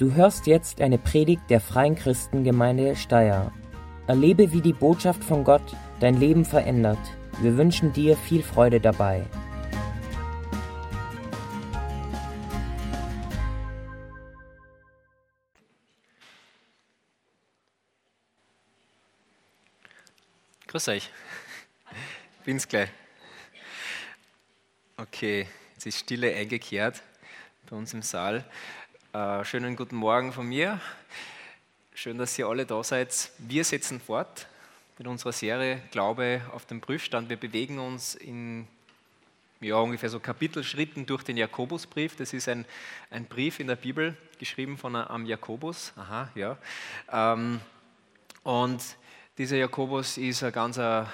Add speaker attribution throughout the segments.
Speaker 1: Du hörst jetzt eine Predigt der Freien Christengemeinde Steyr. Erlebe, wie die Botschaft von Gott dein Leben verändert. Wir wünschen dir viel Freude dabei.
Speaker 2: Grüß euch. Bin's gleich. Okay, jetzt ist Stille eingekehrt bei uns im Saal. Äh, schönen guten Morgen von mir. Schön, dass ihr alle da seid. Wir setzen fort mit unserer Serie Glaube auf dem Prüfstand. Wir bewegen uns in ja, ungefähr so Kapitelschritten durch den Jakobusbrief. Das ist ein, ein Brief in der Bibel, geschrieben von einem Jakobus. Aha, ja. Ähm, und dieser Jakobus ist ein ganz ein,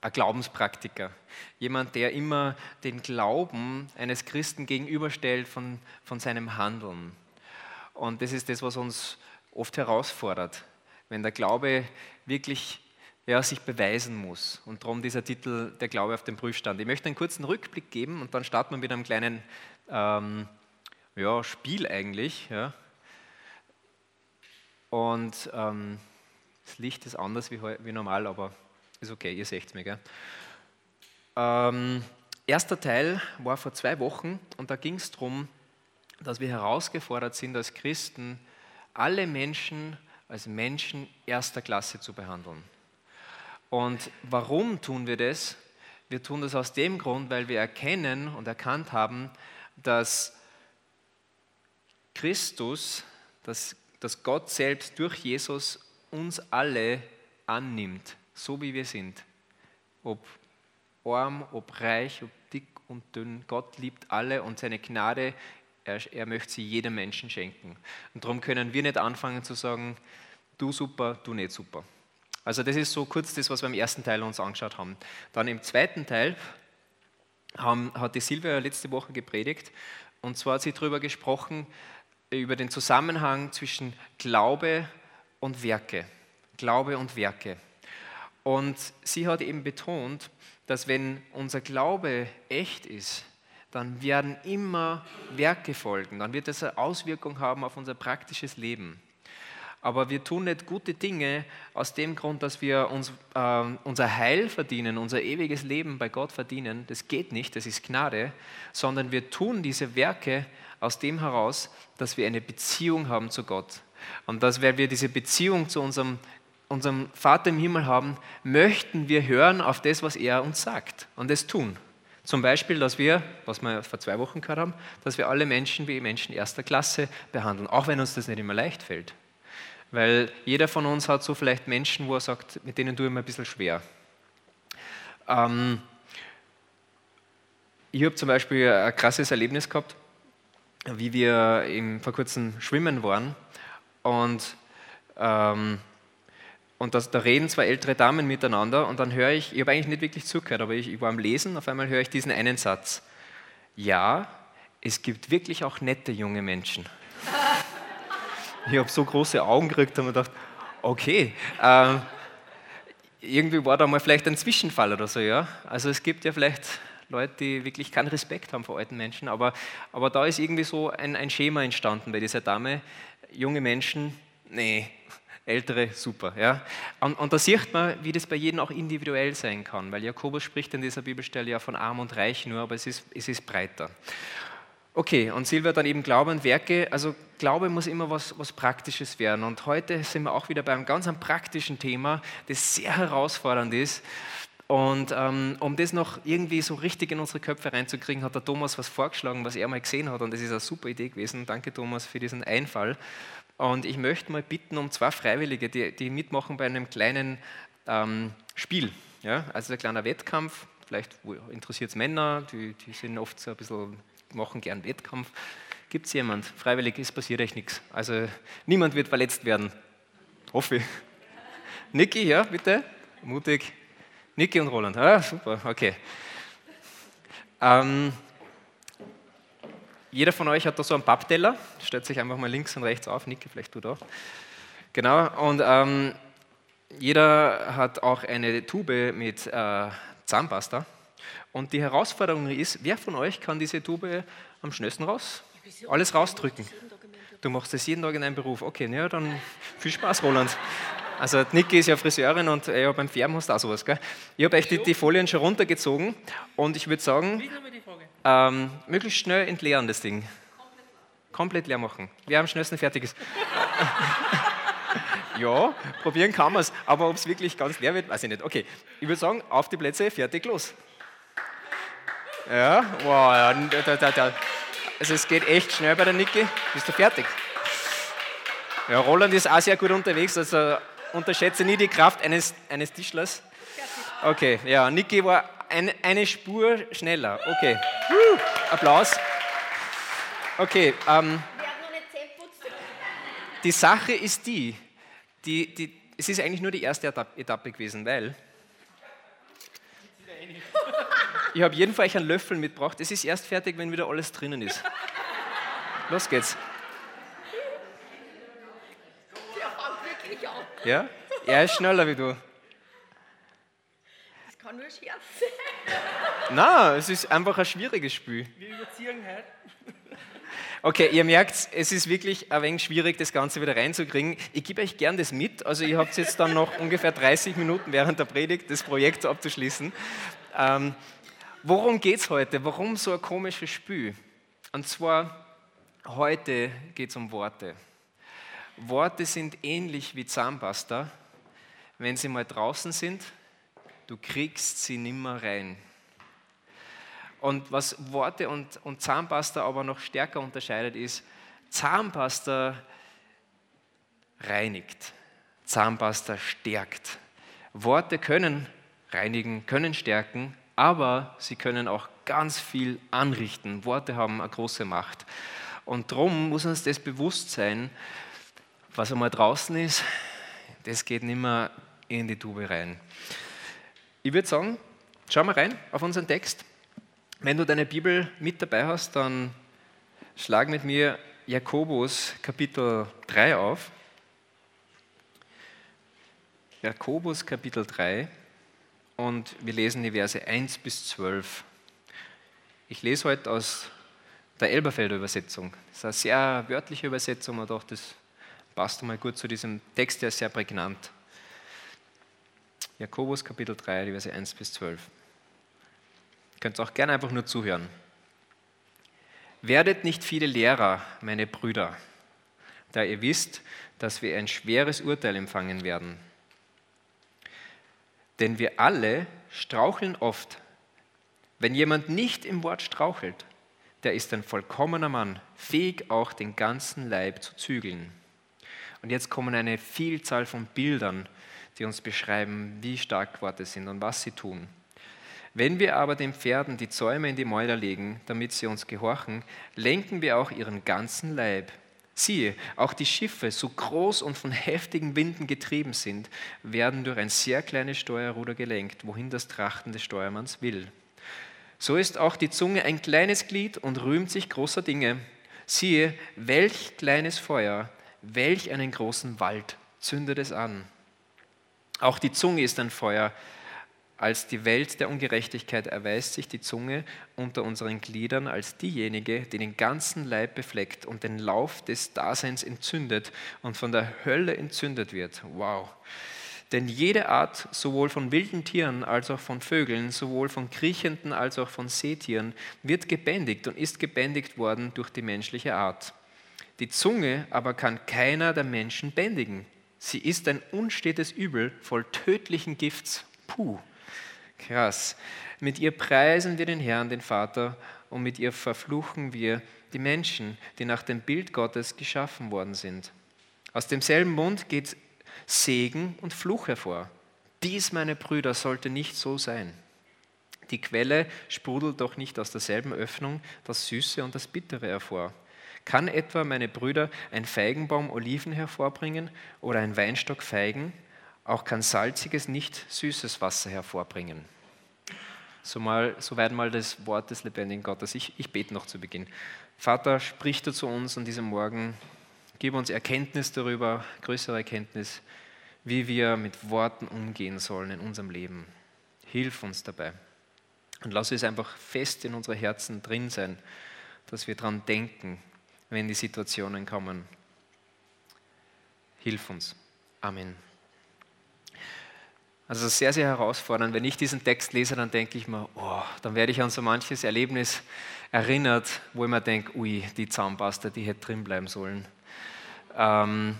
Speaker 2: ein Glaubenspraktiker. Jemand, der immer den Glauben eines Christen gegenüberstellt von, von seinem Handeln. Und das ist das, was uns oft herausfordert, wenn der Glaube wirklich ja, sich beweisen muss. Und darum dieser Titel, der Glaube auf dem Prüfstand. Ich möchte einen kurzen Rückblick geben und dann starten wir mit einem kleinen ähm, ja, Spiel eigentlich. Ja. Und ähm, das Licht ist anders wie, wie normal, aber ist okay, ihr seht es mir. Ähm, erster Teil war vor zwei Wochen und da ging es darum, dass wir herausgefordert sind, als Christen alle Menschen als Menschen erster Klasse zu behandeln. Und warum tun wir das? Wir tun das aus dem Grund, weil wir erkennen und erkannt haben, dass Christus, dass, dass Gott selbst durch Jesus uns alle annimmt, so wie wir sind. Ob arm, ob reich, ob dick und dünn. Gott liebt alle und seine Gnade er, er möchte sie jedem Menschen schenken. Und darum können wir nicht anfangen zu sagen, du super, du nicht super. Also das ist so kurz das, was wir im ersten Teil uns angeschaut haben. Dann im zweiten Teil haben, hat die Silvia letzte Woche gepredigt und zwar hat sie darüber gesprochen, über den Zusammenhang zwischen Glaube und Werke. Glaube und Werke. Und sie hat eben betont, dass wenn unser Glaube echt ist, dann werden immer Werke folgen, dann wird das eine Auswirkung haben auf unser praktisches Leben. Aber wir tun nicht gute Dinge aus dem Grund, dass wir uns, äh, unser Heil verdienen, unser ewiges Leben bei Gott verdienen. Das geht nicht, das ist Gnade, sondern wir tun diese Werke aus dem heraus, dass wir eine Beziehung haben zu Gott. Und dass, weil wir diese Beziehung zu unserem, unserem Vater im Himmel haben, möchten wir hören auf das, was er uns sagt und das tun. Zum Beispiel, dass wir, was wir vor zwei Wochen gehört haben, dass wir alle Menschen wie Menschen erster Klasse behandeln, auch wenn uns das nicht immer leicht fällt. Weil jeder von uns hat so vielleicht Menschen, wo er sagt, mit denen tue ich mir ein bisschen schwer. Ähm, ich habe zum Beispiel ein krasses Erlebnis gehabt, wie wir vor kurzem schwimmen waren und ähm, und das, da reden zwei ältere Damen miteinander und dann höre ich, ich habe eigentlich nicht wirklich zugehört, aber ich, ich war am Lesen, auf einmal höre ich diesen einen Satz. Ja, es gibt wirklich auch nette junge Menschen. ich habe so große Augen gekriegt und mir gedacht, okay, äh, irgendwie war da mal vielleicht ein Zwischenfall oder so, ja. Also es gibt ja vielleicht Leute, die wirklich keinen Respekt haben vor alten Menschen, aber, aber da ist irgendwie so ein, ein Schema entstanden bei dieser Dame. Junge Menschen, nee, Ältere, super. Ja? Und, und da sieht man, wie das bei jedem auch individuell sein kann, weil Jakobus spricht in dieser Bibelstelle ja von arm und reich nur, aber es ist, es ist breiter. Okay, und Silvia dann eben Glaube und Werke. Also Glaube muss immer was, was Praktisches werden. Und heute sind wir auch wieder bei einem ganz praktischen Thema, das sehr herausfordernd ist. Und ähm, um das noch irgendwie so richtig in unsere Köpfe reinzukriegen, hat der Thomas was vorgeschlagen, was er mal gesehen hat. Und das ist eine super Idee gewesen. Danke, Thomas, für diesen Einfall. Und ich möchte mal bitten um zwei Freiwillige, die, die mitmachen bei einem kleinen ähm, Spiel. Ja? Also ein kleiner Wettkampf, vielleicht interessiert es Männer, die, die sind oft so ein bisschen, machen gern Wettkampf. Gibt es jemand? Freiwillig, es passiert euch nichts. Also niemand wird verletzt werden. Hoffe ich. Niki, ja, bitte. Mutig. Niki und Roland. Ah, super, okay. Ähm, jeder von euch hat da so einen Pappteller. Stellt sich einfach mal links und rechts auf. Nicke, vielleicht du da. Genau. Und ähm, jeder hat auch eine Tube mit äh, Zahnpasta. Und die Herausforderung ist, wer von euch kann diese Tube am schnellsten raus? Alles rausdrücken. Du machst das jeden Tag in deinem Beruf. Okay, ja, dann viel Spaß, Roland. Also Niki ist ja Friseurin und ja, beim Färben hast du auch sowas, gell? Ich habe echt die, die, Folien schon runtergezogen und ich würde sagen, ähm, möglichst schnell entleeren das Ding. Komplett leer machen. Wer am schnellsten fertig ist. ja, probieren kann man es, aber ob es wirklich ganz leer wird, weiß ich nicht. Okay, ich würde sagen, auf die Plätze, fertig, los. Ja, wow, ja, da, da, da. Also es geht echt schnell bei der Niki. Bist du fertig? Ja, Roland ist auch sehr gut unterwegs, also unterschätze nie die Kraft eines, eines Tischlers. Okay, ja, Niki war eine, eine Spur schneller. Okay, Applaus. Okay, ähm, die Sache ist die, die, die, es ist eigentlich nur die erste Etappe gewesen, weil ich habe jedenfalls einen Löffel mitgebracht. Es ist erst fertig, wenn wieder alles drinnen ist. Los geht's. Ja? Er ist schneller wie du.
Speaker 3: Kann nur Scherz sein.
Speaker 2: Nein, es ist einfach ein schwieriges Spiel.
Speaker 4: Wir überziehen heute.
Speaker 2: Okay, ihr merkt, es ist wirklich ein wenig schwierig, das Ganze wieder reinzukriegen. Ich gebe euch gern das mit. Also ihr habt jetzt dann noch ungefähr 30 Minuten während der Predigt, das Projekt abzuschließen. Ähm, worum geht es heute? Warum so ein komisches Spiel? Und zwar, heute geht es um Worte. Worte sind ähnlich wie Zahnpasta. Wenn sie mal draußen sind, du kriegst sie nimmer rein. Und was Worte und, und Zahnpasta aber noch stärker unterscheidet, ist, Zahnpasta reinigt, Zahnpasta stärkt. Worte können reinigen, können stärken, aber sie können auch ganz viel anrichten. Worte haben eine große Macht. Und darum muss uns das bewusst sein, was einmal draußen ist, das geht nicht mehr in die Tube rein. Ich würde sagen, schau mal rein auf unseren Text. Wenn du deine Bibel mit dabei hast, dann schlag mit mir Jakobus Kapitel 3 auf. Jakobus Kapitel 3 und wir lesen die Verse 1 bis 12. Ich lese heute aus der Elberfelder Übersetzung. Das ist eine sehr wörtliche Übersetzung und auch das passt mal gut zu diesem Text, der ist sehr prägnant. Jakobus Kapitel 3, die Verse 1 bis 12. Ihr könnt auch gerne einfach nur zuhören. Werdet nicht viele Lehrer, meine Brüder, da ihr wisst, dass wir ein schweres Urteil empfangen werden. Denn wir alle straucheln oft. Wenn jemand nicht im Wort strauchelt, der ist ein vollkommener Mann, fähig auch den ganzen Leib zu zügeln. Und jetzt kommen eine Vielzahl von Bildern, die uns beschreiben, wie stark Worte sind und was sie tun. Wenn wir aber den Pferden die Zäume in die Mäuler legen, damit sie uns gehorchen, lenken wir auch ihren ganzen Leib. Siehe, auch die Schiffe, so groß und von heftigen Winden getrieben sind, werden durch ein sehr kleines Steuerruder gelenkt, wohin das Trachten des Steuermanns will. So ist auch die Zunge ein kleines Glied und rühmt sich großer Dinge. Siehe, welch kleines Feuer, welch einen großen Wald zündet es an. Auch die Zunge ist ein Feuer. Als die Welt der Ungerechtigkeit erweist sich die Zunge unter unseren Gliedern als diejenige, die den ganzen Leib befleckt und den Lauf des Daseins entzündet und von der Hölle entzündet wird. Wow. Denn jede Art, sowohl von wilden Tieren als auch von Vögeln, sowohl von kriechenden als auch von Seetieren, wird gebändigt und ist gebändigt worden durch die menschliche Art. Die Zunge aber kann keiner der Menschen bändigen. Sie ist ein unstetes Übel voll tödlichen Gifts. Puh, krass. Mit ihr preisen wir den Herrn, den Vater, und mit ihr verfluchen wir die Menschen, die nach dem Bild Gottes geschaffen worden sind. Aus demselben Mund geht Segen und Fluch hervor. Dies, meine Brüder, sollte nicht so sein. Die Quelle sprudelt doch nicht aus derselben Öffnung das Süße und das Bittere hervor. Kann etwa, meine Brüder, ein Feigenbaum Oliven hervorbringen oder ein Weinstock Feigen? Auch kann salziges nicht süßes Wasser hervorbringen. So mal, soweit mal das Wort des lebendigen Gottes. Ich, ich bete noch zu Beginn. Vater, sprich du zu uns an diesem Morgen. Gib uns Erkenntnis darüber, größere Erkenntnis, wie wir mit Worten umgehen sollen in unserem Leben. Hilf uns dabei. Und lass es einfach fest in unsere Herzen drin sein, dass wir daran denken, wenn die Situationen kommen. Hilf uns. Amen. Also sehr, sehr herausfordernd. Wenn ich diesen Text lese, dann denke ich mir, oh, dann werde ich an so manches Erlebnis erinnert, wo ich mir denke, ui, die Zahnpasta, die hätte drin bleiben sollen. Ähm,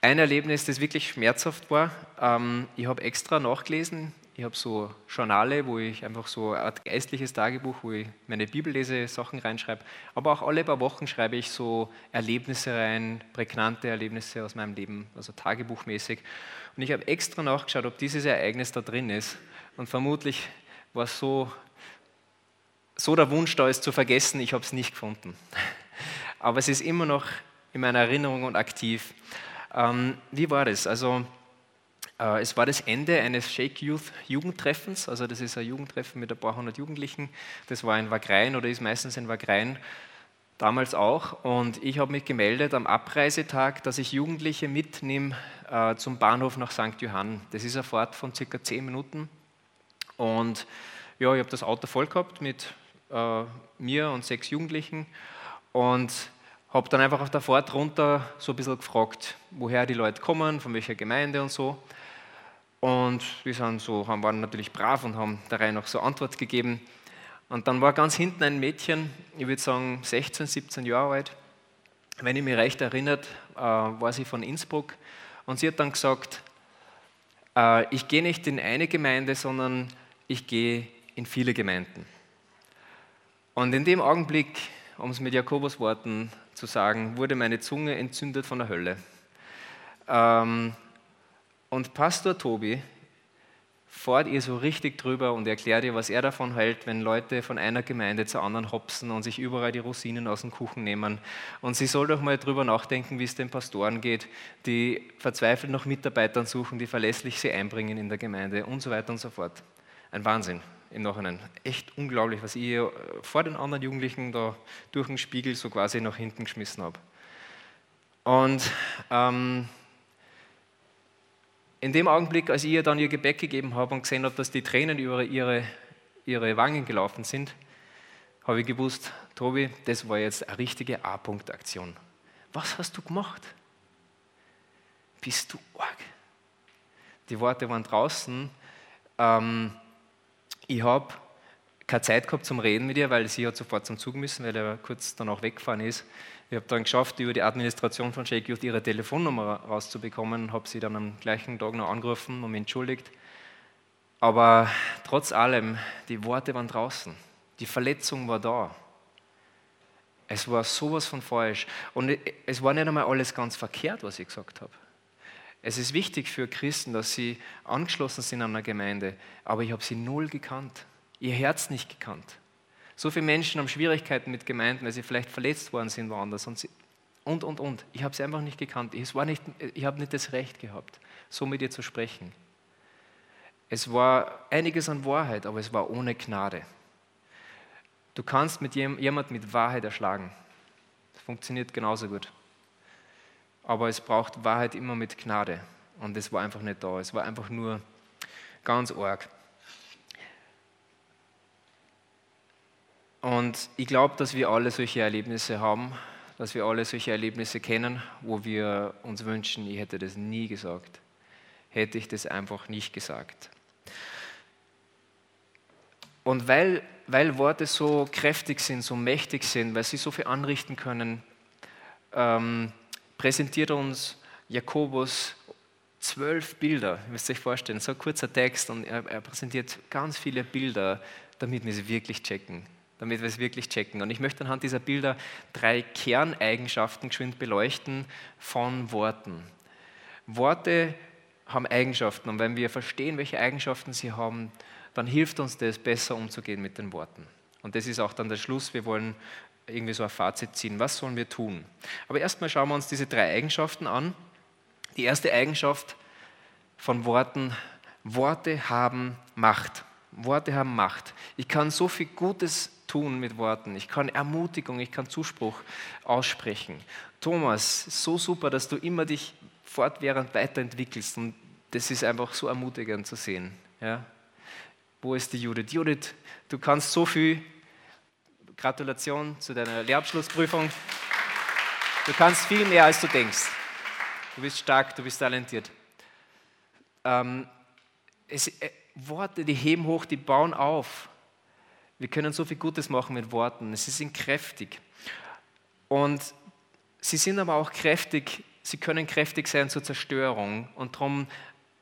Speaker 2: ein Erlebnis, das wirklich schmerzhaft war, ähm, ich habe extra nachgelesen, ich habe so Journale, wo ich einfach so ein geistliches Tagebuch, wo ich meine Bibellese Sachen reinschreibe. Aber auch alle paar Wochen schreibe ich so Erlebnisse rein, prägnante Erlebnisse aus meinem Leben, also tagebuchmäßig. Und ich habe extra nachgeschaut, ob dieses Ereignis da drin ist. Und vermutlich war es so, so der Wunsch da ist zu vergessen, ich habe es nicht gefunden. Aber es ist immer noch in meiner Erinnerung und aktiv. Ähm, wie war das? Also es war das Ende eines Shake Youth Jugendtreffens, also das ist ein Jugendtreffen mit ein paar hundert Jugendlichen. Das war in Wagrein oder ist meistens in Wagrein, damals auch. Und ich habe mich gemeldet am Abreisetag, dass ich Jugendliche mitnehme äh, zum Bahnhof nach St. Johann. Das ist eine Fahrt von circa zehn Minuten. Und ja, ich habe das Auto voll gehabt mit äh, mir und sechs Jugendlichen und habe dann einfach auf der Fahrt runter so ein bisschen gefragt, woher die Leute kommen, von welcher Gemeinde und so. Und wir sind so, waren natürlich brav und haben der Reihe noch so Antwort gegeben. Und dann war ganz hinten ein Mädchen, ich würde sagen 16, 17 Jahre alt. Wenn ich mich recht erinnert, äh, war sie von Innsbruck. Und sie hat dann gesagt, äh, ich gehe nicht in eine Gemeinde, sondern ich gehe in viele Gemeinden. Und in dem Augenblick, um es mit Jakobus Worten zu sagen, wurde meine Zunge entzündet von der Hölle. Ähm, und Pastor Tobi fährt ihr so richtig drüber und erklärt ihr, was er davon hält, wenn Leute von einer Gemeinde zur anderen hopsen und sich überall die Rosinen aus dem Kuchen nehmen. Und sie soll doch mal drüber nachdenken, wie es den Pastoren geht, die verzweifelt nach Mitarbeitern suchen, die verlässlich sie einbringen in der Gemeinde und so weiter und so fort. Ein Wahnsinn im Nachhinein. Echt unglaublich, was ich vor den anderen Jugendlichen da durch den Spiegel so quasi nach hinten geschmissen habe. Und ähm, in dem Augenblick, als ich ihr dann ihr Gebäck gegeben habe und gesehen habe, dass die Tränen über ihre, ihre Wangen gelaufen sind, habe ich gewusst, Tobi, das war jetzt eine richtige A-Punkt-Aktion. Was hast du gemacht? Bist du arg? Die Worte waren draußen. Ähm, ich habe keine Zeit gehabt zum Reden mit ihr, weil sie hat sofort zum Zug müssen, weil er kurz danach weggefahren ist. Ich habe dann geschafft, über die Administration von Shake Youth ihre Telefonnummer rauszubekommen habe sie dann am gleichen Tag noch angerufen und mich entschuldigt. Aber trotz allem, die Worte waren draußen. Die Verletzung war da. Es war sowas von falsch. Und es war nicht einmal alles ganz verkehrt, was ich gesagt habe. Es ist wichtig für Christen, dass sie angeschlossen sind an einer Gemeinde, aber ich habe sie null gekannt, ihr Herz nicht gekannt. So viele Menschen haben Schwierigkeiten mit Gemeinden, weil sie vielleicht verletzt worden sind woanders und, sie, und, und, und. Ich habe sie einfach nicht gekannt. Ich, ich habe nicht das Recht gehabt, so mit ihr zu sprechen. Es war einiges an Wahrheit, aber es war ohne Gnade. Du kannst mit jemand mit Wahrheit erschlagen. Das funktioniert genauso gut. Aber es braucht Wahrheit immer mit Gnade. Und es war einfach nicht da. Es war einfach nur ganz arg. Und ich glaube, dass wir alle solche Erlebnisse haben, dass wir alle solche Erlebnisse kennen, wo wir uns wünschen, ich hätte das nie gesagt. Hätte ich das einfach nicht gesagt. Und weil, weil Worte so kräftig sind, so mächtig sind, weil sie so viel anrichten können, ähm, präsentiert uns Jakobus zwölf Bilder. Ihr müsst euch vorstellen, so ein kurzer Text und er, er präsentiert ganz viele Bilder, damit wir sie wirklich checken damit wir es wirklich checken. Und ich möchte anhand dieser Bilder drei Kerneigenschaften geschwind beleuchten von Worten. Worte haben Eigenschaften und wenn wir verstehen, welche Eigenschaften sie haben, dann hilft uns das besser umzugehen mit den Worten. Und das ist auch dann der Schluss. Wir wollen irgendwie so ein Fazit ziehen. Was sollen wir tun? Aber erstmal schauen wir uns diese drei Eigenschaften an. Die erste Eigenschaft von Worten, Worte haben Macht. Worte haben Macht. Ich kann so viel Gutes tun mit Worten. Ich kann Ermutigung, ich kann Zuspruch aussprechen. Thomas, so super, dass du immer dich fortwährend weiterentwickelst und das ist einfach so ermutigend zu sehen. Ja? Wo ist die Judith? Judith, du kannst so viel. Gratulation zu deiner Lehrabschlussprüfung. Du kannst viel mehr, als du denkst. Du bist stark, du bist talentiert. Ähm, es, äh, Worte, die heben hoch, die bauen auf. Wir können so viel Gutes machen mit Worten. Sie sind kräftig. Und sie sind aber auch kräftig, sie können kräftig sein zur Zerstörung. Und darum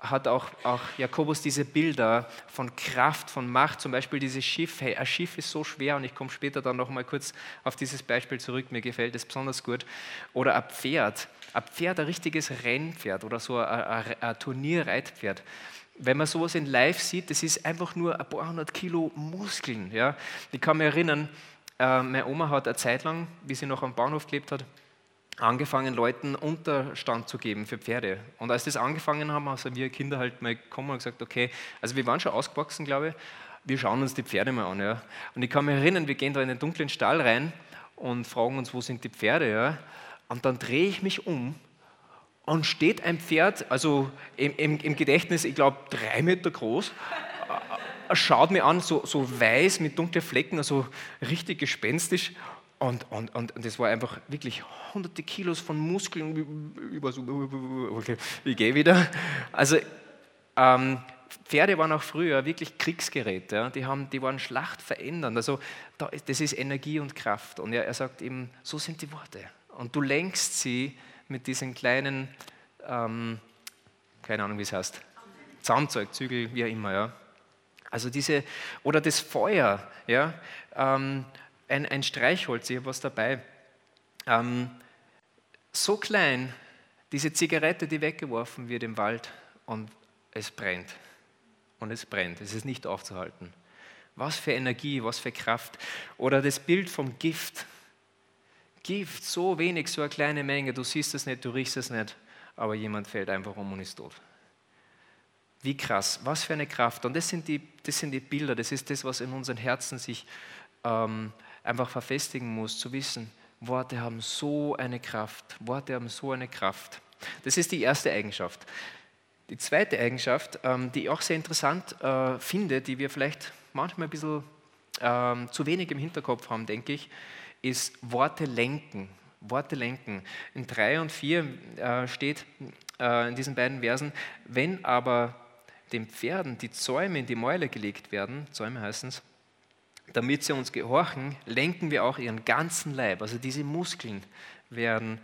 Speaker 2: hat auch, auch Jakobus diese Bilder von Kraft, von Macht, zum Beispiel dieses Schiff. Hey, ein Schiff ist so schwer und ich komme später dann noch mal kurz auf dieses Beispiel zurück, mir gefällt es besonders gut. Oder ein Pferd, ein Pferd, ein richtiges Rennpferd oder so ein, ein, ein Turnierreitpferd. Wenn man sowas in live sieht, das ist einfach nur ein paar hundert Kilo Muskeln. Ja. Ich kann mich erinnern, äh, meine Oma hat eine Zeit lang, wie sie noch am Bahnhof gelebt hat, angefangen, Leuten Unterstand zu geben für Pferde. Und als das angefangen haben, sind wir Kinder halt mal gekommen und gesagt, okay, also wir waren schon ausgewachsen, glaube ich, wir schauen uns die Pferde mal an. Ja. Und ich kann mich erinnern, wir gehen da in den dunklen Stall rein und fragen uns, wo sind die Pferde? Ja. Und dann drehe ich mich um und steht ein Pferd, also im, im, im Gedächtnis, ich glaube, drei Meter groß, schaut mir an, so, so weiß mit dunklen Flecken, also richtig gespenstisch und, und, und, und das war einfach wirklich hunderte Kilos von Muskeln. Über so, okay, ich gehe wieder. Also ähm, Pferde waren auch früher wirklich Kriegsgeräte. Ja? Die, haben, die waren schlachtverändernd. Also da, das ist Energie und Kraft. Und er, er sagt eben, so sind die Worte. Und du lenkst sie mit diesen kleinen, ähm, keine Ahnung wie es heißt, Zahnzeug, Zügel, wie auch immer. Ja? Also diese, oder das Feuer, ja, ähm, ein, ein Streichholz, ich habe was dabei. Ähm, so klein, diese Zigarette, die weggeworfen wird im Wald und es brennt. Und es brennt, es ist nicht aufzuhalten. Was für Energie, was für Kraft. Oder das Bild vom Gift. Gift, so wenig, so eine kleine Menge, du siehst es nicht, du riechst es nicht, aber jemand fällt einfach um und ist tot. Wie krass, was für eine Kraft. Und das sind die, das sind die Bilder, das ist das, was in unseren Herzen sich ähm, einfach verfestigen muss, zu wissen, Worte haben so eine Kraft. Worte haben so eine Kraft. Das ist die erste Eigenschaft. Die zweite Eigenschaft, ähm, die ich auch sehr interessant äh, finde, die wir vielleicht manchmal ein bisschen ähm, zu wenig im Hinterkopf haben, denke ich, ist Worte lenken. Worte lenken. In 3 und 4 äh, steht äh, in diesen beiden Versen, wenn aber den Pferden die Zäume in die Mäule gelegt werden, Zäume heißen es, damit sie uns gehorchen, lenken wir auch ihren ganzen Leib. Also diese Muskeln werden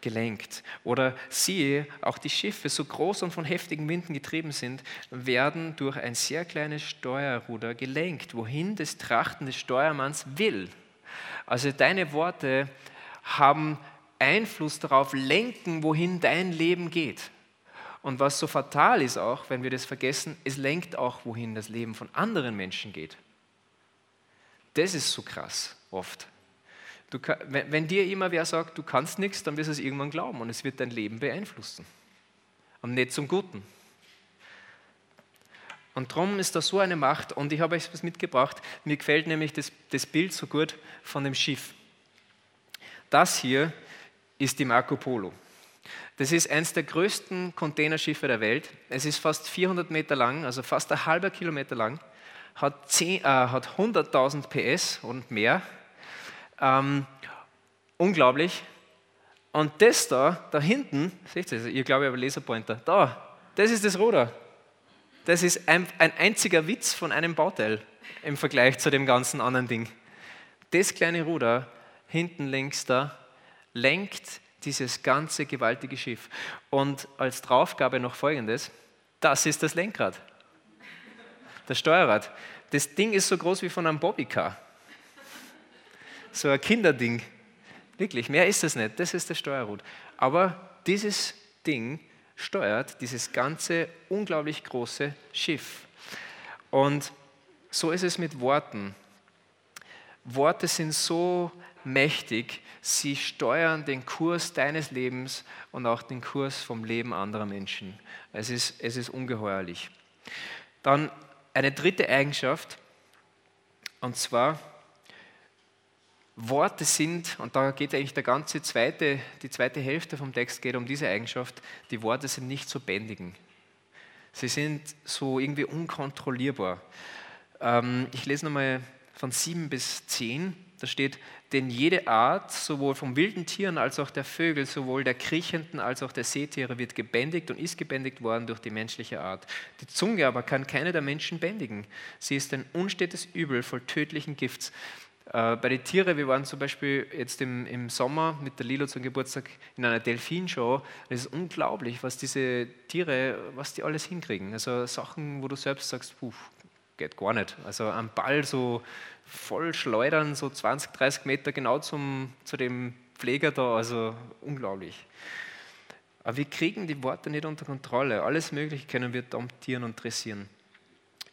Speaker 2: gelenkt. Oder siehe, auch die Schiffe, so groß und von heftigen Winden getrieben sind, werden durch ein sehr kleines Steuerruder gelenkt, wohin das Trachten des Steuermanns will. Also deine Worte haben Einfluss darauf, lenken, wohin dein Leben geht. Und was so fatal ist auch, wenn wir das vergessen, es lenkt auch, wohin das Leben von anderen Menschen geht. Das ist so krass oft. Du, wenn, wenn dir immer wer sagt, du kannst nichts, dann wirst du es irgendwann glauben und es wird dein Leben beeinflussen. Und nicht zum Guten. Und darum ist da so eine Macht. Und ich habe euch was mitgebracht. Mir gefällt nämlich das, das Bild so gut von dem Schiff. Das hier ist die Marco Polo. Das ist eines der größten Containerschiffe der Welt. Es ist fast 400 Meter lang, also fast ein halber Kilometer lang hat, äh, hat 100.000 PS und mehr. Ähm, unglaublich. Und das da, da hinten, seht ihr, ihr glaube ich habe Laserpointer, da, das ist das Ruder. Das ist ein, ein einziger Witz von einem Bauteil im Vergleich zu dem ganzen anderen Ding. Das kleine Ruder hinten links da lenkt dieses ganze gewaltige Schiff. Und als Draufgabe noch folgendes: Das ist das Lenkrad das Steuerrad. Das Ding ist so groß wie von einem Bobbycar. So ein Kinderding. Wirklich, mehr ist es nicht. Das ist das Steuerrad. Aber dieses Ding steuert dieses ganze unglaublich große Schiff. Und so ist es mit Worten. Worte sind so mächtig, sie steuern den Kurs deines Lebens und auch den Kurs vom Leben anderer Menschen. Es ist, es ist ungeheuerlich. Dann eine dritte Eigenschaft, und zwar, Worte sind, und da geht eigentlich der ganze zweite, die zweite Hälfte vom Text geht um diese Eigenschaft, die Worte sind nicht zu bändigen. Sie sind so irgendwie unkontrollierbar. Ähm, ich lese nochmal von 7 bis 10, da steht, denn jede Art, sowohl von wilden Tieren als auch der Vögel, sowohl der kriechenden als auch der Seetiere, wird gebändigt und ist gebändigt worden durch die menschliche Art. Die Zunge aber kann keine der Menschen bändigen. Sie ist ein unstetes Übel voll tödlichen Gifts. Äh, bei den Tieren, wir waren zum Beispiel jetzt im, im Sommer mit der Lilo zum Geburtstag in einer Delfinshow. Es ist unglaublich, was diese Tiere, was die alles hinkriegen. Also Sachen, wo du selbst sagst, puh, geht gar nicht. Also am Ball so voll schleudern, so 20, 30 Meter genau zum, zu dem Pfleger da, also unglaublich. Aber wir kriegen die Worte nicht unter Kontrolle. Alles Mögliche können wir domptieren und dressieren.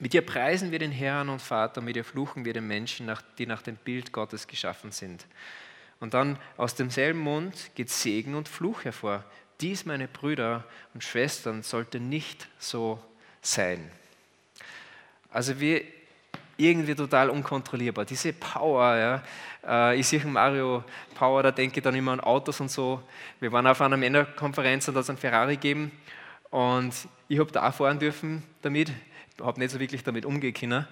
Speaker 2: Mit ihr preisen wir den Herrn und Vater, mit ihr fluchen wir den Menschen, die nach dem Bild Gottes geschaffen sind. Und dann aus demselben Mund geht Segen und Fluch hervor. Dies, meine Brüder und Schwestern, sollte nicht so sein. Also wir irgendwie total unkontrollierbar. Diese Power, ja. Äh, ich sehe Mario Power, da denke ich dann immer an Autos und so. Wir waren auf einer Männerkonferenz und da hat es einen Ferrari gegeben und ich habe da fahren dürfen damit habe nicht so wirklich damit umgehen können.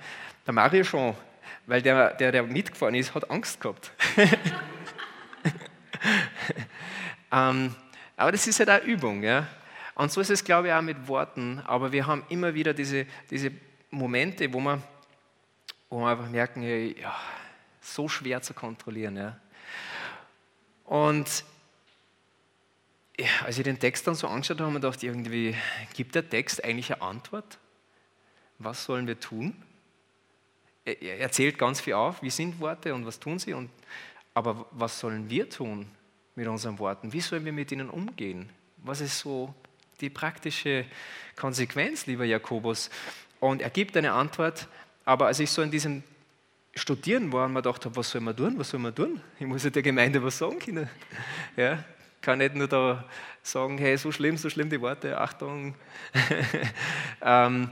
Speaker 2: Der Mario schon, weil der, der, der mitgefahren ist, hat Angst gehabt. ähm, aber das ist halt auch Übung. Ja? Und so ist es, glaube ich, auch mit Worten. Aber wir haben immer wieder diese, diese Momente, wo wir, wo wir einfach merken, ja, so schwer zu kontrollieren. Ja? Und ja, als ich den Text dann so angeschaut habe, habe ich gedacht, irgendwie, gibt der Text eigentlich eine Antwort? Was sollen wir tun? Er erzählt ganz viel auf, wie sind Worte und was tun sie, und, aber was sollen wir tun mit unseren Worten? Wie sollen wir mit ihnen umgehen? Was ist so die praktische Konsequenz, lieber Jakobus? Und er gibt eine Antwort, aber als ich so in diesem Studieren war und mir gedacht habe, was soll man tun, was soll man tun? Ich muss ja der Gemeinde was sagen können. Ja, kann nicht nur da sagen, hey, so schlimm, so schlimm die Worte, Achtung. ähm,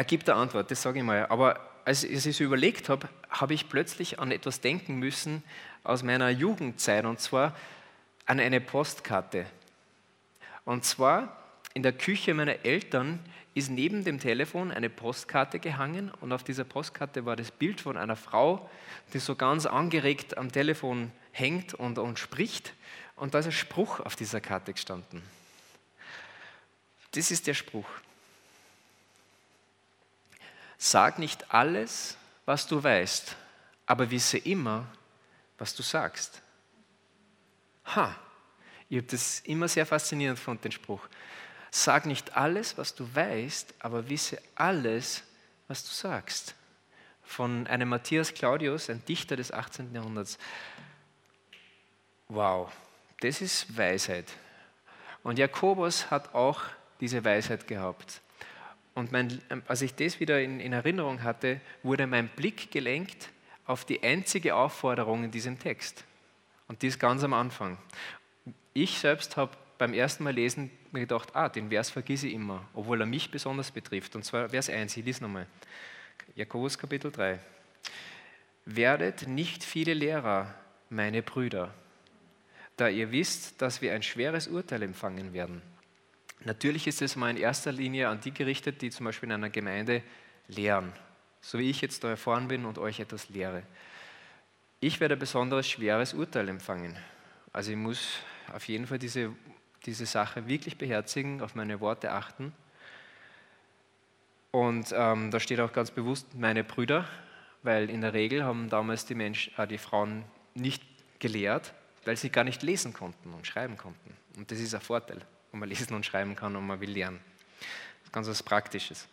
Speaker 2: er gibt eine Antwort, das sage ich mal. Aber als ich es überlegt habe, habe ich plötzlich an etwas denken müssen aus meiner Jugendzeit, und zwar an eine Postkarte. Und zwar in der Küche meiner Eltern ist neben dem Telefon eine Postkarte gehangen und auf dieser Postkarte war das Bild von einer Frau, die so ganz angeregt am Telefon hängt und, und spricht. Und da ist ein Spruch auf dieser Karte gestanden. Das ist der Spruch. Sag nicht alles, was du weißt, aber wisse immer, was du sagst. Ha, ich habe das immer sehr faszinierend gefunden, den Spruch. Sag nicht alles, was du weißt, aber wisse alles, was du sagst. Von einem Matthias Claudius, ein Dichter des 18. Jahrhunderts. Wow, das ist Weisheit. Und Jakobus hat auch diese Weisheit gehabt. Und mein, als ich das wieder in, in Erinnerung hatte, wurde mein Blick gelenkt auf die einzige Aufforderung in diesem Text. Und die ist ganz am Anfang. Ich selbst habe beim ersten Mal lesen mir gedacht, ah, den Vers vergesse ich immer, obwohl er mich besonders betrifft. Und zwar Vers 1, ich lese nochmal. Jakobus Kapitel 3. Werdet nicht viele Lehrer, meine Brüder, da ihr wisst, dass wir ein schweres Urteil empfangen werden. Natürlich ist es mal in erster Linie an die gerichtet, die zum Beispiel in einer Gemeinde lehren, so wie ich jetzt da erfahren bin und euch etwas lehre. Ich werde ein besonderes schweres Urteil empfangen. Also ich muss auf jeden Fall diese, diese Sache wirklich beherzigen, auf meine Worte achten. Und ähm, da steht auch ganz bewusst meine Brüder, weil in der Regel haben damals die, Menschen, äh, die Frauen nicht gelehrt, weil sie gar nicht lesen konnten und schreiben konnten. Und das ist ein Vorteil wo man lesen und schreiben kann und man will lernen. Das ist ganz was Praktisches.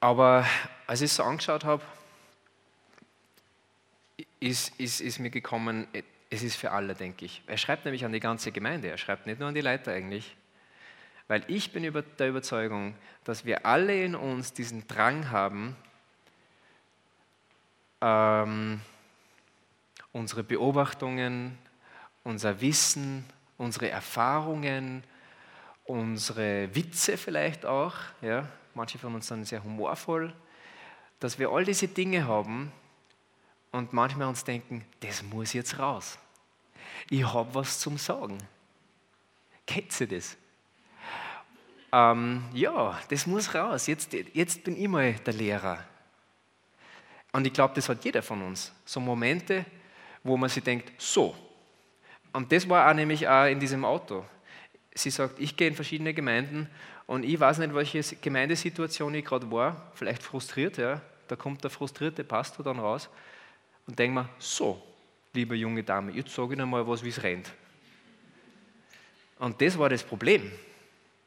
Speaker 2: Aber als ich es so angeschaut habe, ist, ist, ist mir gekommen, es ist für alle, denke ich. Er schreibt nämlich an die ganze Gemeinde, er schreibt nicht nur an die Leiter eigentlich. Weil ich bin über der Überzeugung, dass wir alle in uns diesen Drang haben, ähm, unsere Beobachtungen, unser Wissen, unsere Erfahrungen, unsere Witze vielleicht auch. Ja? Manche von uns sind sehr humorvoll, dass wir all diese Dinge haben und manchmal uns denken, das muss jetzt raus. Ich habe was zum Sagen. Kennt ihr das? Ähm, ja, das muss raus. Jetzt, jetzt bin ich mal der Lehrer. Und ich glaube, das hat jeder von uns. So Momente, wo man sich denkt, so. Und das war auch nämlich auch in diesem Auto. Sie sagt, ich gehe in verschiedene Gemeinden und ich weiß nicht, welche Gemeindesituation ich gerade war, vielleicht frustriert, ja. Da kommt der frustrierte Pastor dann raus und denkt mir, so, liebe junge Dame, jetzt sage ich Ihnen mal was, wie es rennt. Und das war das Problem,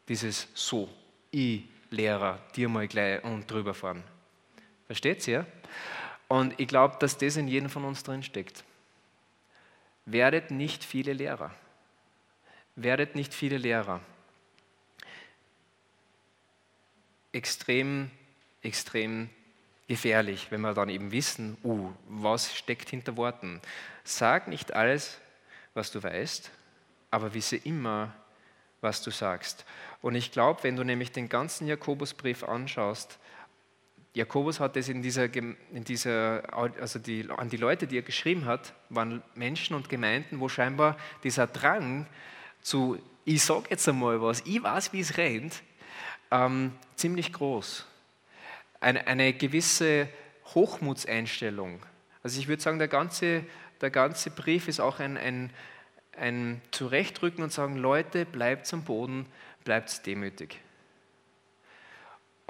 Speaker 2: dieses so, ich Lehrer, dir mal gleich und drüber fahren. Versteht ihr? Und ich glaube, dass das in jedem von uns drin steckt. Werdet nicht viele Lehrer. Werdet nicht viele Lehrer. Extrem, extrem gefährlich, wenn wir dann eben wissen, uh, was steckt hinter Worten. Sag nicht alles, was du weißt, aber wisse immer, was du sagst. Und ich glaube, wenn du nämlich den ganzen Jakobusbrief anschaust, Jakobus hat es in dieser, in dieser also die, an die Leute, die er geschrieben hat, waren Menschen und Gemeinden, wo scheinbar dieser Drang zu, ich sage jetzt einmal was, ich weiß, wie es rennt, ähm, ziemlich groß. Eine, eine gewisse Hochmutseinstellung. Also ich würde sagen, der ganze, der ganze Brief ist auch ein, ein, ein Zurechtrücken und sagen, Leute, bleibt am Boden, bleibt demütig.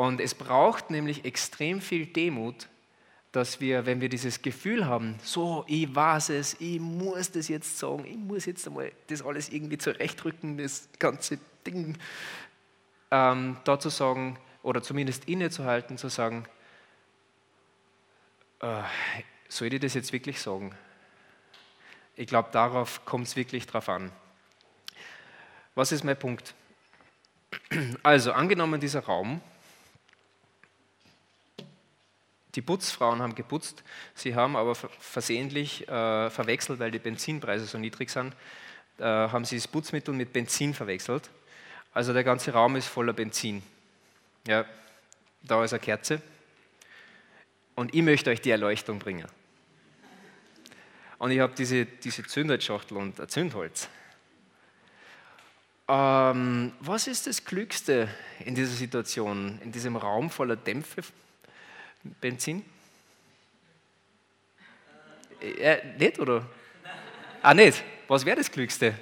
Speaker 2: Und es braucht nämlich extrem viel Demut, dass wir, wenn wir dieses Gefühl haben, so, ich weiß es, ich muss das jetzt sagen, ich muss jetzt einmal das alles irgendwie zurechtrücken, das ganze Ding, ähm, dazu sagen, oder zumindest innezuhalten, zu sagen, äh, soll ich das jetzt wirklich sagen? Ich glaube, darauf kommt es wirklich drauf an. Was ist mein Punkt? Also, angenommen, dieser Raum, die Putzfrauen haben geputzt, sie haben aber versehentlich äh, verwechselt, weil die Benzinpreise so niedrig sind, äh, haben sie das Putzmittel mit Benzin verwechselt. Also der ganze Raum ist voller Benzin. Ja, da ist eine Kerze und ich möchte euch die Erleuchtung bringen. Und ich habe diese, diese Zündholzschachtel und ein Zündholz. Ähm, was ist das Klügste in dieser Situation, in diesem Raum voller Dämpfe, Benzin? Äh, nicht, oder? Ah, nicht. Was wäre das Klügste?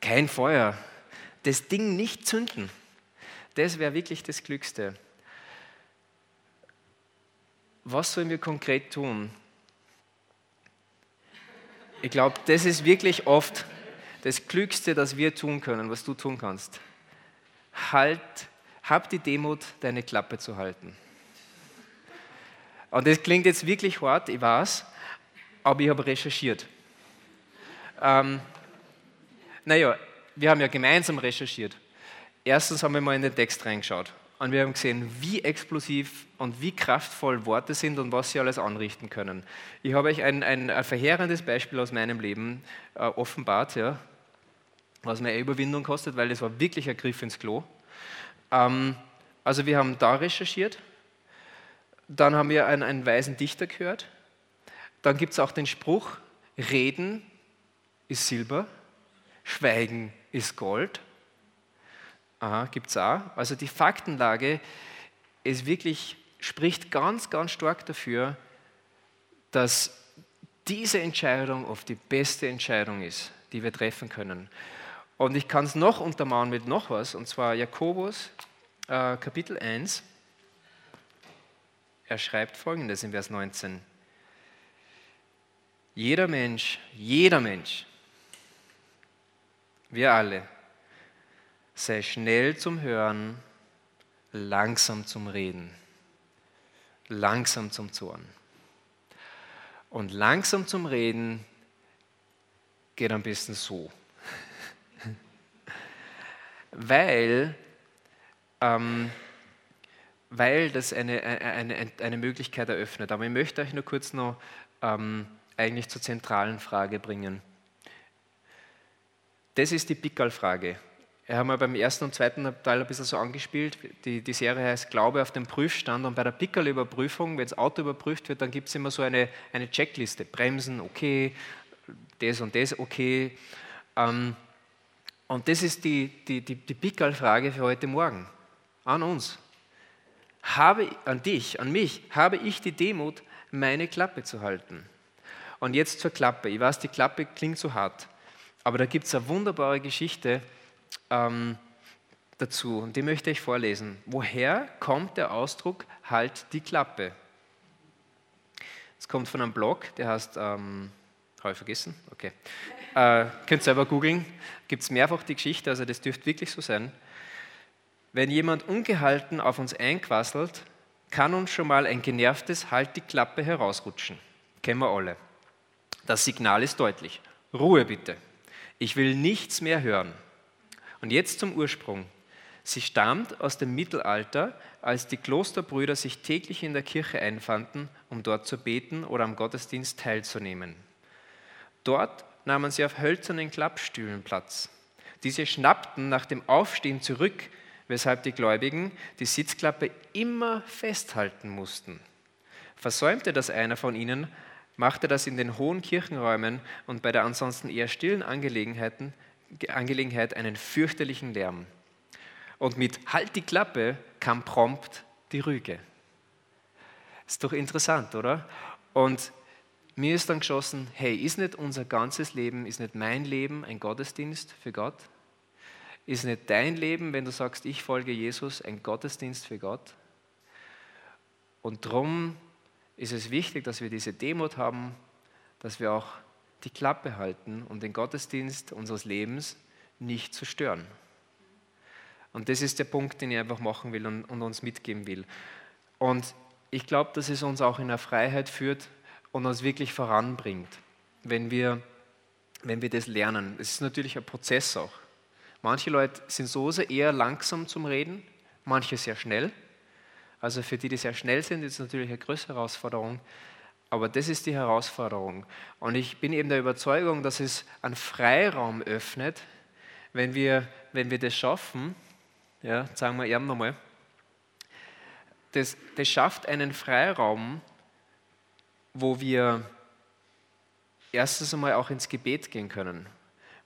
Speaker 2: Kein Feuer. Das Ding nicht zünden. Das wäre wirklich das Klügste. Was sollen wir konkret tun? Ich glaube, das ist wirklich oft das Klügste, das wir tun können, was du tun kannst. Halt, hab die Demut, deine Klappe zu halten. Und das klingt jetzt wirklich hart, ich weiß, aber ich habe recherchiert. Ähm, naja, wir haben ja gemeinsam recherchiert. Erstens haben wir mal in den Text reingeschaut und wir haben gesehen, wie explosiv und wie kraftvoll Worte sind und was sie alles anrichten können. Ich habe euch ein, ein, verheerendes Beispiel aus meinem Leben äh, offenbart. Ja was mir Überwindung kostet, weil das war wirklich ein Griff ins Klo. Ähm, also wir haben da recherchiert, dann haben wir einen, einen weisen Dichter gehört, dann gibt es auch den Spruch, Reden ist Silber, Schweigen ist Gold. Aha, gibt es auch. Also die Faktenlage ist wirklich, spricht ganz, ganz stark dafür, dass diese Entscheidung oft die beste Entscheidung ist, die wir treffen können. Und ich kann es noch untermauern mit noch was, und zwar Jakobus äh, Kapitel 1. Er schreibt folgendes in Vers 19. Jeder Mensch, jeder Mensch, wir alle, sei schnell zum Hören, langsam zum Reden, langsam zum Zorn. Und langsam zum Reden geht am besten so weil, ähm, weil das eine, eine, eine Möglichkeit eröffnet. Aber ich möchte euch nur kurz noch ähm, eigentlich zur zentralen Frage bringen. Das ist die Pickerl-Frage. Wir haben ja beim ersten und zweiten Teil ein bisschen so angespielt. Die, die Serie heißt Glaube auf dem Prüfstand. Und bei der Pickerl-Überprüfung, wenn das Auto überprüft wird, dann gibt es immer so eine, eine Checkliste. Bremsen, okay, das und das, okay. Ähm, und das ist die, die, die, die Pickerl-Frage für heute Morgen an uns. habe an dich, an mich, habe ich die Demut, meine Klappe zu halten. Und jetzt zur Klappe. Ich weiß, die Klappe klingt so hart, aber da gibt es eine wunderbare Geschichte ähm, dazu und die möchte ich vorlesen. Woher kommt der Ausdruck halt die Klappe? Es kommt von einem Blog, der heißt, ähm, habe ich vergessen? Okay. Äh, könnt selber googeln. Gibt es mehrfach die Geschichte, also das dürfte wirklich so sein. Wenn jemand ungehalten auf uns einquasselt, kann uns schon mal ein genervtes Halt die Klappe herausrutschen. Kennen wir alle. Das Signal ist deutlich. Ruhe bitte. Ich will nichts mehr hören. Und jetzt zum Ursprung. Sie stammt aus dem Mittelalter, als die Klosterbrüder sich täglich in der Kirche einfanden, um dort zu beten oder am Gottesdienst teilzunehmen. Dort nahmen sie auf hölzernen Klappstühlen Platz. Diese schnappten nach dem Aufstehen zurück, weshalb die Gläubigen die Sitzklappe immer festhalten mussten. Versäumte das einer von ihnen, machte das in den hohen Kirchenräumen und bei der ansonsten eher stillen Angelegenheiten, Angelegenheit einen fürchterlichen Lärm. Und mit Halt die Klappe kam prompt die Rüge. Ist doch interessant, oder? Und mir ist dann geschossen, hey, ist nicht unser ganzes Leben, ist nicht mein Leben ein Gottesdienst für Gott? Ist nicht dein Leben, wenn du sagst, ich folge Jesus, ein Gottesdienst für Gott? Und darum ist es wichtig, dass wir diese Demut haben, dass wir auch die Klappe halten, um den Gottesdienst unseres Lebens nicht zu stören. Und das ist der Punkt, den ich einfach machen will und, und uns mitgeben will. Und ich glaube, dass es uns auch in eine Freiheit führt, und uns wirklich voranbringt, wenn wir, wenn wir das lernen. Es ist natürlich ein Prozess auch. Manche Leute sind so sehr eher langsam zum Reden, manche sehr schnell. Also für die, die sehr schnell sind, ist es natürlich eine größere Herausforderung. Aber das ist die Herausforderung. Und ich bin eben der Überzeugung, dass es einen Freiraum öffnet, wenn wir, wenn wir das schaffen. Ja, sagen wir eben nochmal. Das, das schafft einen Freiraum, wo wir erstens einmal auch ins Gebet gehen können,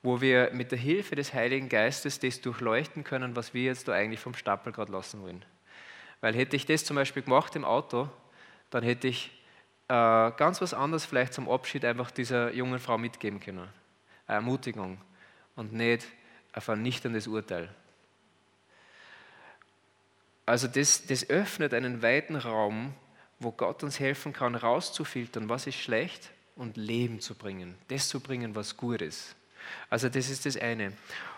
Speaker 2: wo wir mit der Hilfe des Heiligen Geistes das durchleuchten können, was wir jetzt da eigentlich vom Stapel gerade lassen wollen. Weil hätte ich das zum Beispiel gemacht im Auto, dann hätte ich äh, ganz was anderes vielleicht zum Abschied einfach dieser jungen Frau mitgeben können. Eine Ermutigung und nicht ein vernichtendes Urteil. Also das, das öffnet einen weiten Raum, wo Gott uns helfen kann, rauszufiltern, was ist schlecht und Leben zu bringen, das zu bringen, was gut ist. Also das ist das eine.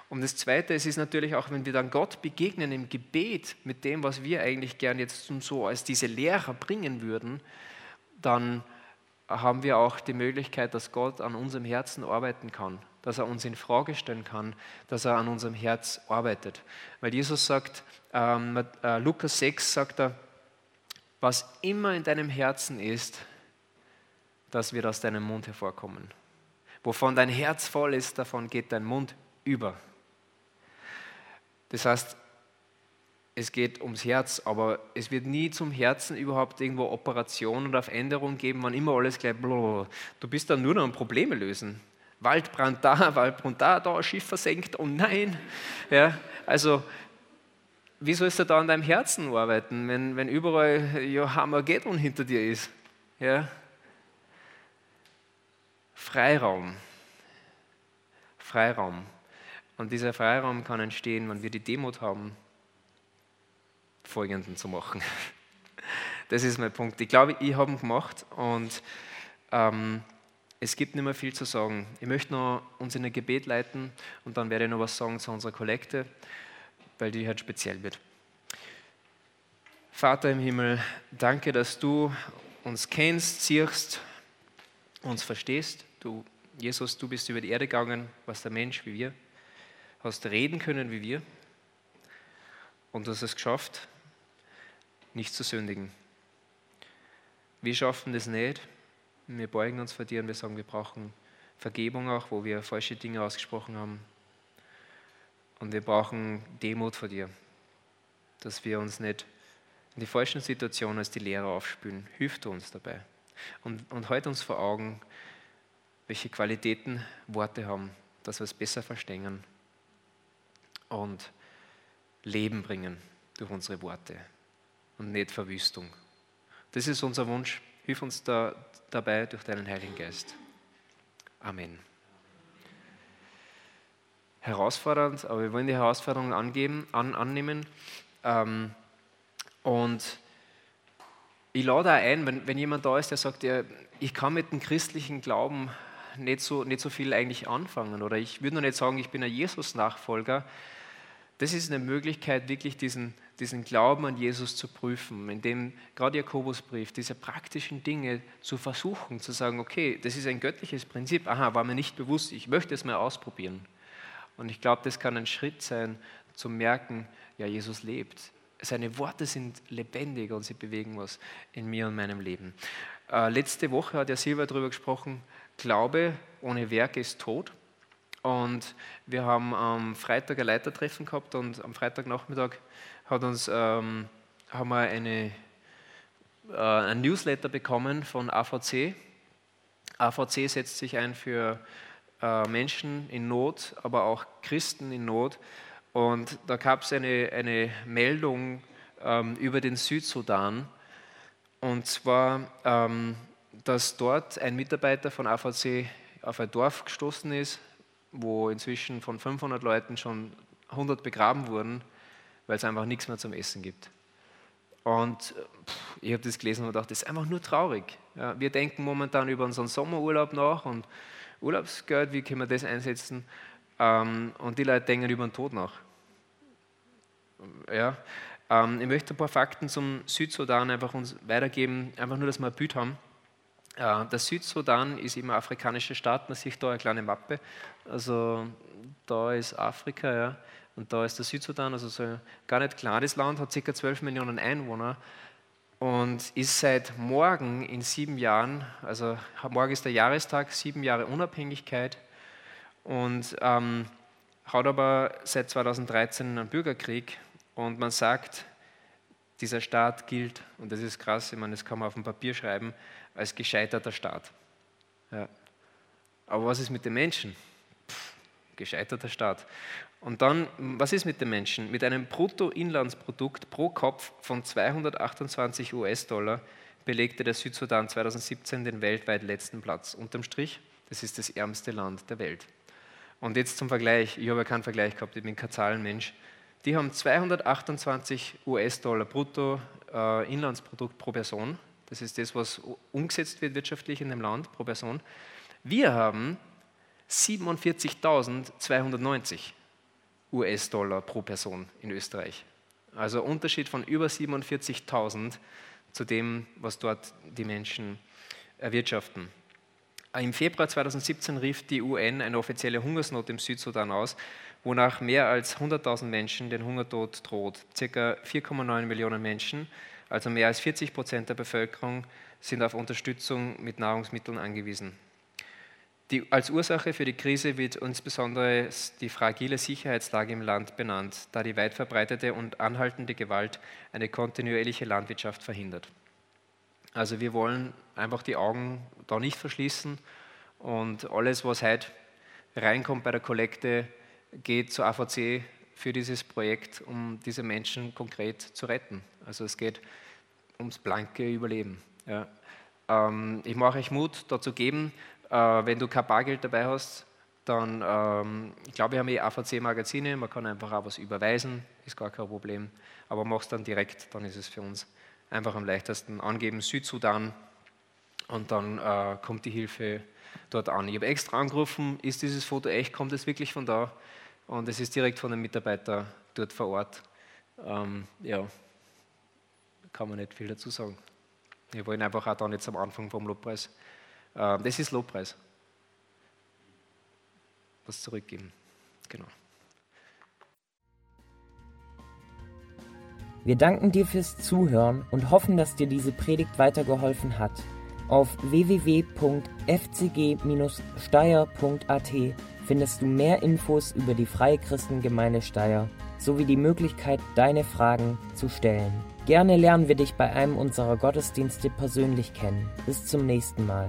Speaker 2: Und das Zweite, es ist natürlich auch, wenn wir dann Gott begegnen im Gebet mit dem, was wir eigentlich gern jetzt so als diese Lehrer bringen würden, dann haben wir auch die Möglichkeit, dass Gott an unserem Herzen arbeiten kann, dass er uns in Frage stellen kann, dass er an unserem Herz arbeitet. Weil Jesus sagt, ähm, äh, Lukas 6 sagt er, was immer in deinem Herzen ist, das wird aus deinem Mund hervorkommen. Wovon dein Herz voll ist, davon geht dein Mund über. Das heißt, es geht ums Herz, aber es wird nie zum Herzen überhaupt irgendwo Operationen oder auf Änderung geben, wann immer alles gleich blablabla. Du bist dann nur noch an Probleme lösen. Waldbrand da, Waldbrand da, da, Schiff versenkt, oh nein. Ja, also wie sollst du da an deinem Herzen arbeiten, wenn, wenn überall ja, Hammergeddon hinter dir ist? Ja? Freiraum. Freiraum. Und dieser Freiraum kann entstehen, wenn wir die Demut haben, Folgenden zu machen. Das ist mein Punkt. Ich glaube, ich habe ihn gemacht und ähm, es gibt nicht mehr viel zu sagen. Ich möchte noch uns in ein Gebet leiten und dann werde ich noch was sagen zu unserer Kollekte weil die halt speziell wird. Vater im Himmel, danke, dass du uns kennst, siehst, uns verstehst. Du, Jesus, du bist über die Erde gegangen, warst der Mensch wie wir, hast reden können wie wir und hast es geschafft, nicht zu sündigen. Wir schaffen das nicht. Wir beugen uns vor dir und wir sagen, wir brauchen Vergebung auch, wo wir falsche Dinge ausgesprochen haben. Und wir brauchen Demut vor dir, dass wir uns nicht in die falschen Situationen als die Lehrer aufspülen. Hilf uns dabei. Und, und halt uns vor Augen, welche Qualitäten Worte haben, dass wir es besser verstehen und Leben bringen durch unsere Worte. und nicht Verwüstung. Das ist unser Wunsch. Hilf uns da, dabei durch deinen Heiligen Geist. Amen. Herausfordernd, aber wir wollen die Herausforderungen angeben, an, annehmen. Ähm, und ich lade auch ein, wenn, wenn jemand da ist, der sagt, ja, ich kann mit dem christlichen Glauben nicht so, nicht so viel eigentlich anfangen oder ich würde noch nicht sagen, ich bin ein Jesus-Nachfolger. Das ist eine Möglichkeit, wirklich diesen, diesen Glauben an Jesus zu prüfen, indem gerade Jakobusbrief, diese praktischen Dinge zu versuchen, zu sagen, okay, das ist ein göttliches Prinzip, aha, war mir nicht bewusst, ich möchte es mal ausprobieren. Und ich glaube, das kann ein Schritt sein, zu merken, ja, Jesus lebt. Seine Worte sind lebendig und sie bewegen was in mir und meinem Leben. Äh, letzte Woche hat ja Silva darüber gesprochen, Glaube ohne Werke ist tot. Und wir haben am Freitag ein Leitertreffen gehabt und am Freitagnachmittag hat uns, ähm, haben wir eine, äh, ein Newsletter bekommen von AVC. AVC setzt sich ein für Menschen in Not, aber auch Christen in Not. Und da gab es eine, eine Meldung ähm, über den Südsudan. Und zwar ähm, dass dort ein Mitarbeiter von AVC auf ein Dorf gestoßen ist, wo inzwischen von 500 Leuten schon 100 begraben wurden, weil es einfach nichts mehr zum Essen gibt. Und pff, ich habe das gelesen und gedacht, das ist einfach nur traurig. Ja, wir denken momentan über unseren Sommerurlaub nach und Urlaubsgeld, wie können wir das einsetzen? Ähm, und die Leute denken über den Tod nach. Ja, ähm, ich möchte ein paar Fakten zum Südsudan einfach uns weitergeben, einfach nur, dass wir ein Bild haben. Der Südsudan ist eben ein afrikanischer Staat, man sieht da eine kleine Mappe. Also da ist Afrika, ja, und da ist der Südsudan, also so ein gar nicht kleines Land, hat ca. 12 Millionen Einwohner und ist seit morgen in sieben Jahren, also morgen ist der Jahrestag, sieben Jahre Unabhängigkeit und ähm, hat aber seit 2013 einen Bürgerkrieg und man sagt, dieser Staat gilt, und das ist krass, ich meine, das kann man auf dem Papier schreiben, als gescheiterter Staat. Ja. Aber was ist mit den Menschen? Pff, gescheiterter Staat. Und dann, was ist mit den Menschen? Mit einem Bruttoinlandsprodukt pro Kopf von 228 US-Dollar belegte der Südsudan 2017 den weltweit letzten Platz. Unterm Strich, das ist das ärmste Land der Welt. Und jetzt zum Vergleich, ich habe ja keinen Vergleich gehabt, ich bin kein Zahlenmensch. Die haben 228 US-Dollar Bruttoinlandsprodukt pro Person das ist das, was umgesetzt wird wirtschaftlich in dem Land pro Person. Wir haben 47.290 US-Dollar pro Person in Österreich. Also Unterschied von über 47.000 zu dem, was dort die Menschen erwirtschaften. Im Februar 2017 rief die UN eine offizielle Hungersnot im Südsudan aus, wonach mehr als 100.000 Menschen den Hungertod droht. Circa 4,9 Millionen Menschen also mehr als 40 Prozent der Bevölkerung sind auf Unterstützung mit Nahrungsmitteln angewiesen. Die, als Ursache für die Krise wird insbesondere die fragile Sicherheitslage im Land benannt, da die weit verbreitete und anhaltende Gewalt eine kontinuierliche Landwirtschaft verhindert. Also wir wollen einfach die Augen da nicht verschließen und alles, was heute reinkommt bei der Kollekte, geht zur AVC für dieses Projekt, um diese Menschen konkret zu retten. Also es geht ums blanke Überleben. Ja. Ähm, ich mache euch Mut, dazu geben, wenn du kein Bargeld dabei hast, dann, ähm, ich glaube, wir haben eh AVC-Magazine, man kann einfach auch was überweisen, ist gar kein Problem, aber mach es dann direkt, dann ist es für uns einfach am leichtesten. Angeben Südsudan und dann äh, kommt die Hilfe dort an. Ich habe extra angerufen, ist dieses Foto echt, kommt es wirklich von da? Und es ist direkt von einem Mitarbeiter dort vor Ort. Ähm, ja, kann man nicht viel dazu sagen. Wir wollen einfach auch dann jetzt am Anfang vom Lobpreis, äh, das ist Lobpreis, was zurückgeben. Genau.
Speaker 1: Wir danken dir fürs Zuhören und hoffen, dass dir diese Predigt weitergeholfen hat. Auf www.fcg-steyr.at findest du mehr Infos über die Freie Christengemeinde Steyr sowie die Möglichkeit, deine Fragen zu stellen. Gerne lernen wir dich bei einem unserer Gottesdienste persönlich kennen. Bis zum nächsten Mal.